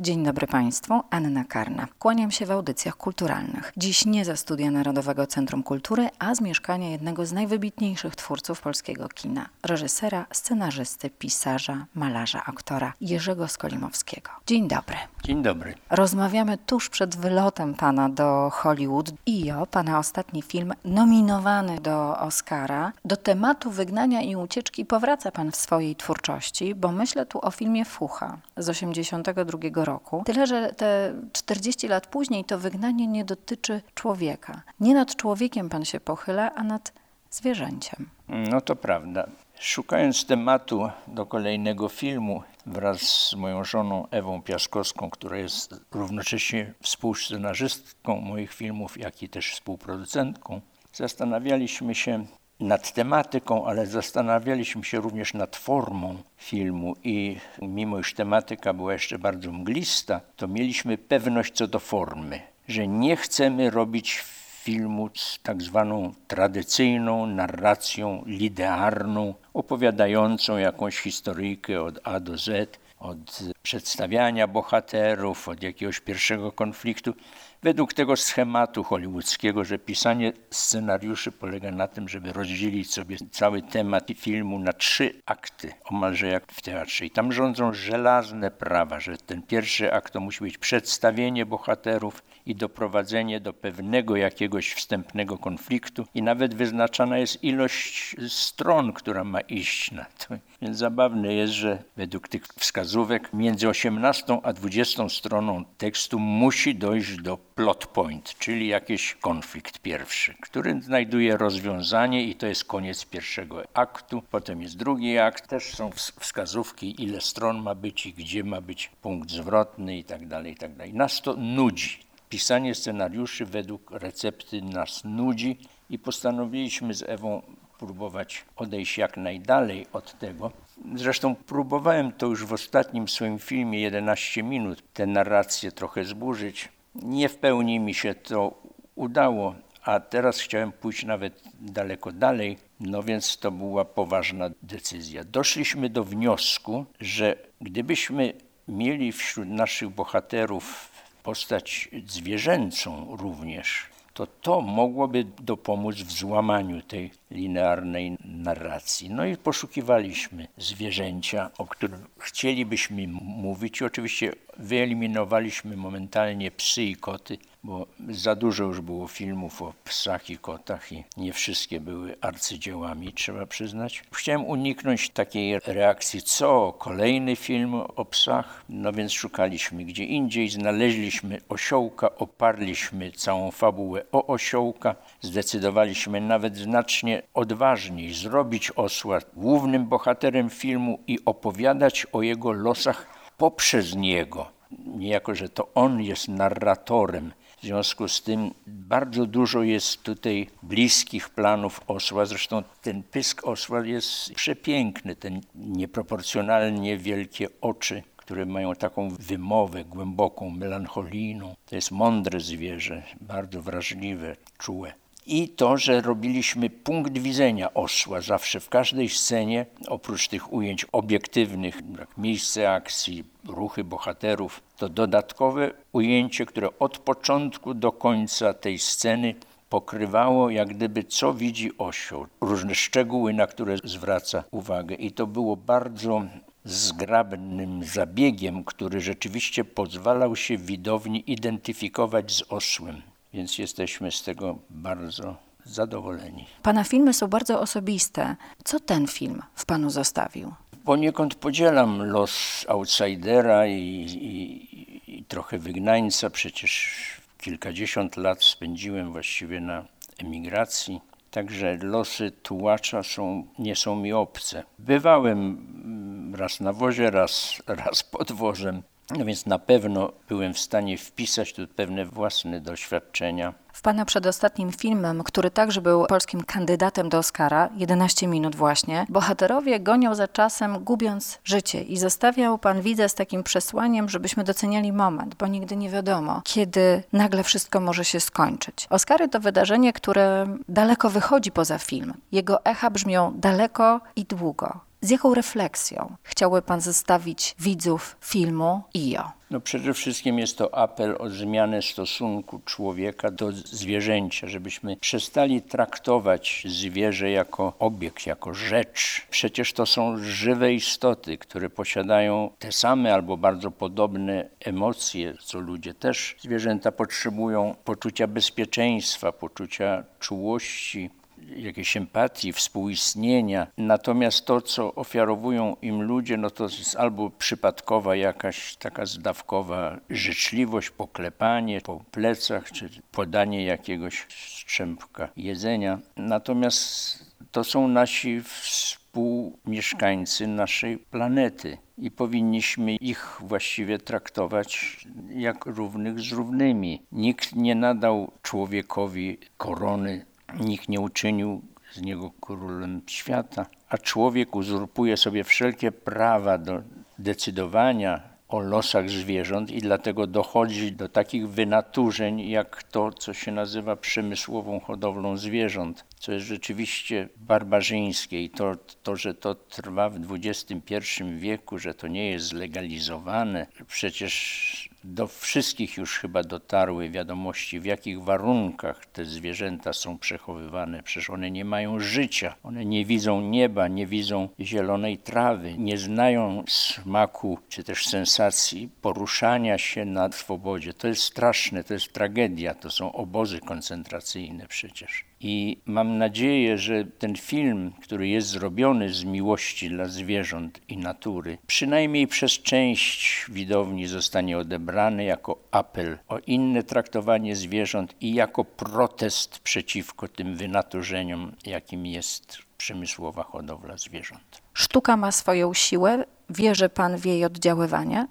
Dzień dobry Państwu, Anna Karna. Kłaniam się w audycjach kulturalnych. Dziś nie ze studia Narodowego Centrum Kultury, a z mieszkania jednego z najwybitniejszych twórców polskiego kina. Reżysera, scenarzysty, pisarza, malarza, aktora Jerzego Skolimowskiego. Dzień dobry. Dzień dobry. Rozmawiamy tuż przed wylotem Pana do Hollywood. IO, Pana ostatni film nominowany do Oscara. Do tematu wygnania i ucieczki powraca Pan w swojej twórczości, bo myślę tu o filmie Fucha z 82 roku roku. Tyle, że te 40 lat później to wygnanie nie dotyczy człowieka. Nie nad człowiekiem pan się pochyla, a nad zwierzęciem. No to prawda. Szukając tematu do kolejnego filmu wraz z moją żoną Ewą Piaskowską, która jest równocześnie współscenarzystką moich filmów, jak i też współproducentką, zastanawialiśmy się, nad tematyką, ale zastanawialiśmy się również nad formą filmu i mimo iż tematyka była jeszcze bardzo mglista, to mieliśmy pewność co do formy, że nie chcemy robić filmu z tak zwaną tradycyjną narracją linearną, opowiadającą jakąś historyjkę od A do Z, od przedstawiania bohaterów, od jakiegoś pierwszego konfliktu, według tego schematu hollywoodzkiego, że pisanie scenariuszy polega na tym, żeby rozdzielić sobie cały temat filmu na trzy akty, omalże jak w teatrze. I tam rządzą żelazne prawa, że ten pierwszy akt to musi być przedstawienie bohaterów i doprowadzenie do pewnego jakiegoś wstępnego konfliktu i nawet wyznaczana jest ilość stron, która ma iść na to. Więc zabawne jest, że według tych wskazówek między 18 a 20 stroną tekstu musi dojść do plot point, czyli jakiś konflikt pierwszy, który znajduje rozwiązanie i to jest koniec pierwszego aktu. Potem jest drugi akt, też są wskazówki, ile stron ma być i gdzie ma być punkt zwrotny i tak dalej, i tak dalej. Nas to nudzi. Pisanie scenariuszy według recepty nas nudzi i postanowiliśmy z Ewą próbować odejść jak najdalej od tego. Zresztą próbowałem to już w ostatnim swoim filmie 11 minut, tę narrację trochę zburzyć. Nie w pełni mi się to udało, a teraz chciałem pójść nawet daleko dalej, no więc to była poważna decyzja. Doszliśmy do wniosku, że gdybyśmy mieli wśród naszych bohaterów postać zwierzęcą również, to to mogłoby dopomóc w złamaniu tej linearnej narracji. No i poszukiwaliśmy zwierzęcia, o którym chcielibyśmy mówić. Oczywiście wyeliminowaliśmy momentalnie psy i koty, bo za dużo już było filmów o psach i kotach i nie wszystkie były arcydziełami, trzeba przyznać. Chciałem uniknąć takiej reakcji, co kolejny film o psach, no więc szukaliśmy gdzie indziej, znaleźliśmy osiołka, oparliśmy całą fabułę o osiołka, zdecydowaliśmy nawet znacznie odważniej zrobić osła głównym bohaterem filmu i opowiadać o jego losach poprzez niego. Niejako, że to on jest narratorem. W związku z tym bardzo dużo jest tutaj bliskich planów osła. Zresztą ten pysk osła jest przepiękny, ten nieproporcjonalnie wielkie oczy, które mają taką wymowę głęboką, melancholijną. To jest mądre zwierzę, bardzo wrażliwe, czułe i to, że robiliśmy punkt widzenia osła zawsze w każdej scenie, oprócz tych ujęć obiektywnych, jak miejsce akcji, ruchy bohaterów, to dodatkowe ujęcie, które od początku do końca tej sceny pokrywało jak gdyby co widzi osioł, różne szczegóły, na które zwraca uwagę. I to było bardzo zgrabnym zabiegiem, który rzeczywiście pozwalał się widowni identyfikować z osłem więc jesteśmy z tego bardzo zadowoleni. Pana filmy są bardzo osobiste. Co ten film w panu zostawił? Poniekąd podzielam los outsidera i, i, i trochę wygnańca. Przecież kilkadziesiąt lat spędziłem właściwie na emigracji. Także losy tułacza są, nie są mi obce. Bywałem raz na wozie, raz, raz pod wozem. No więc na pewno byłem w stanie wpisać tu pewne własne doświadczenia. W Pana przedostatnim filmem, który także był polskim kandydatem do Oscara, 11 minut właśnie, bohaterowie gonią za czasem, gubiąc życie i zostawiał Pan widzę z takim przesłaniem, żebyśmy doceniali moment, bo nigdy nie wiadomo, kiedy nagle wszystko może się skończyć. Oscary to wydarzenie, które daleko wychodzi poza film. Jego echa brzmią daleko i długo. Z jaką refleksją chciałby pan zostawić widzów filmu IO? No przede wszystkim jest to apel o zmianę stosunku człowieka do zwierzęcia, żebyśmy przestali traktować zwierzę jako obiekt, jako rzecz. Przecież to są żywe istoty, które posiadają te same albo bardzo podobne emocje, co ludzie też. Zwierzęta potrzebują poczucia bezpieczeństwa, poczucia czułości, jakiejś empatii, współistnienia. Natomiast to, co ofiarowują im ludzie, no to jest albo przypadkowa jakaś taka zdawkowa życzliwość, poklepanie po plecach, czy podanie jakiegoś strzępka jedzenia. Natomiast to są nasi współmieszkańcy naszej planety i powinniśmy ich właściwie traktować jak równych z równymi. Nikt nie nadał człowiekowi korony Nikt nie uczynił z niego królem świata, a człowiek uzurpuje sobie wszelkie prawa do decydowania o losach zwierząt i dlatego dochodzi do takich wynaturzeń, jak to, co się nazywa przemysłową hodowlą zwierząt, co jest rzeczywiście barbarzyńskie. I to, to że to trwa w XXI wieku, że to nie jest zlegalizowane, przecież do wszystkich już chyba dotarły wiadomości, w jakich warunkach te zwierzęta są przechowywane. Przecież one nie mają życia, one nie widzą nieba, nie widzą zielonej trawy, nie znają smaku czy też sensacji poruszania się na swobodzie. To jest straszne, to jest tragedia, to są obozy koncentracyjne przecież. I mam nadzieję, że ten film, który jest zrobiony z miłości dla zwierząt i natury, przynajmniej przez część widowni zostanie odebrany jako apel o inne traktowanie zwierząt i jako protest przeciwko tym wynaturzeniom, jakim jest przemysłowa hodowla zwierząt. Sztuka ma swoją siłę. Wierzy pan w jej oddziaływanie?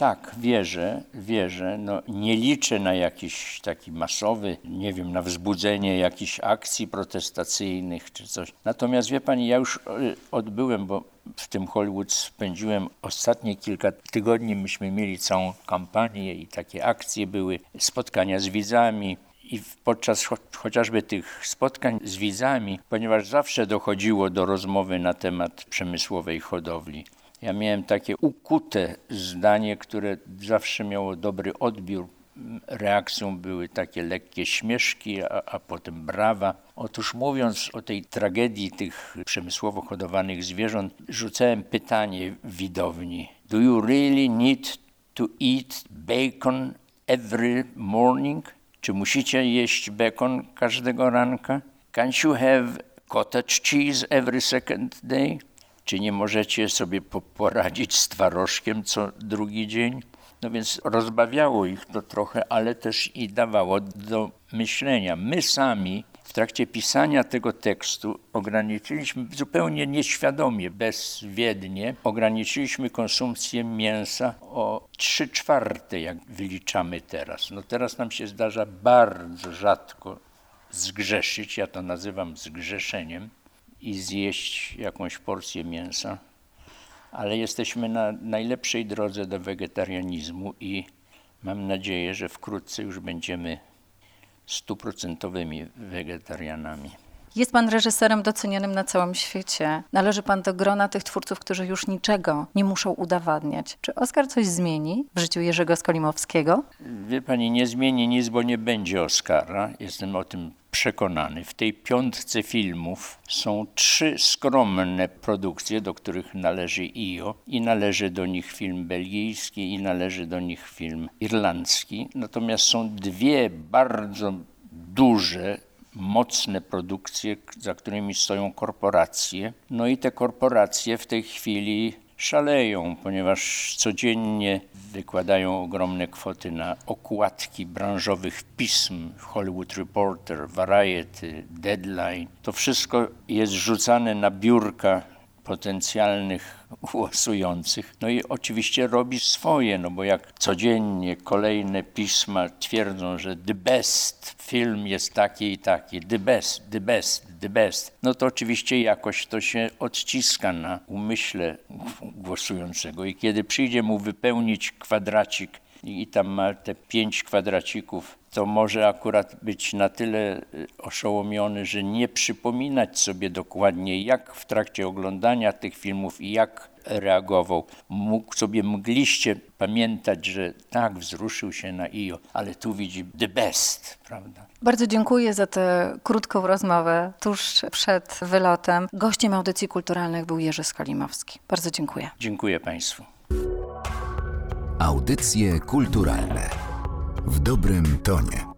Tak, wierzę, wierzę. No, nie liczę na jakiś taki masowy, nie wiem, na wzbudzenie jakichś akcji protestacyjnych czy coś. Natomiast wie pani, ja już e, odbyłem, bo w tym Hollywood spędziłem ostatnie kilka tygodni. Myśmy mieli całą kampanię i takie akcje były, spotkania z widzami. I podczas cho chociażby tych spotkań z widzami, ponieważ zawsze dochodziło do rozmowy na temat przemysłowej hodowli, ja miałem takie ukute zdanie, które zawsze miało dobry odbiór. Reakcją były takie lekkie śmieszki, a, a potem brawa. Otóż mówiąc o tej tragedii tych przemysłowo hodowanych zwierząt, rzucałem pytanie widowni. Do you really need to eat bacon every morning? Czy musicie jeść bacon każdego ranka? Can't you have cottage cheese every second day? Czy nie możecie sobie poradzić z twarożkiem co drugi dzień? No więc rozbawiało ich to trochę, ale też i dawało do myślenia. My sami w trakcie pisania tego tekstu ograniczyliśmy zupełnie nieświadomie, bezwiednie, ograniczyliśmy konsumpcję mięsa o 3 czwarte, jak wyliczamy teraz. No teraz nam się zdarza bardzo rzadko zgrzeszyć, ja to nazywam zgrzeszeniem, i zjeść jakąś porcję mięsa, ale jesteśmy na najlepszej drodze do wegetarianizmu i mam nadzieję, że wkrótce już będziemy stuprocentowymi wegetarianami. Jest pan reżyserem docenionym na całym świecie. Należy pan do grona tych twórców, którzy już niczego nie muszą udowadniać. Czy Oskar coś zmieni w życiu Jerzego Skolimowskiego? Wie pani, nie zmieni nic, bo nie będzie Oscara. Jestem o tym przekonany. W tej piątce filmów są trzy skromne produkcje, do których należy IO i należy do nich film belgijski i należy do nich film irlandzki. Natomiast są dwie bardzo duże mocne produkcje, za którymi stoją korporacje. No i te korporacje w tej chwili szaleją, ponieważ codziennie wykładają ogromne kwoty na okładki branżowych pism Hollywood Reporter, Variety, Deadline. To wszystko jest rzucane na biurka potencjalnych głosujących. No i oczywiście robi swoje, no bo jak codziennie kolejne pisma twierdzą, że the best film jest taki i taki, the best, the best, the best, no to oczywiście jakoś to się odciska na umyśle głosującego i kiedy przyjdzie mu wypełnić kwadracik i tam ma te pięć kwadracików to może akurat być na tyle y, oszołomiony, że nie przypominać sobie dokładnie, jak w trakcie oglądania tych filmów i jak reagował. Mógł sobie mgliście pamiętać, że tak, wzruszył się na IO, ale tu widzi the best, prawda? Bardzo dziękuję za tę krótką rozmowę tuż przed wylotem. Gościem audycji kulturalnych był Jerzy Skolimowski. Bardzo dziękuję. Dziękuję Państwu. Audycje kulturalne w dobrym tonie.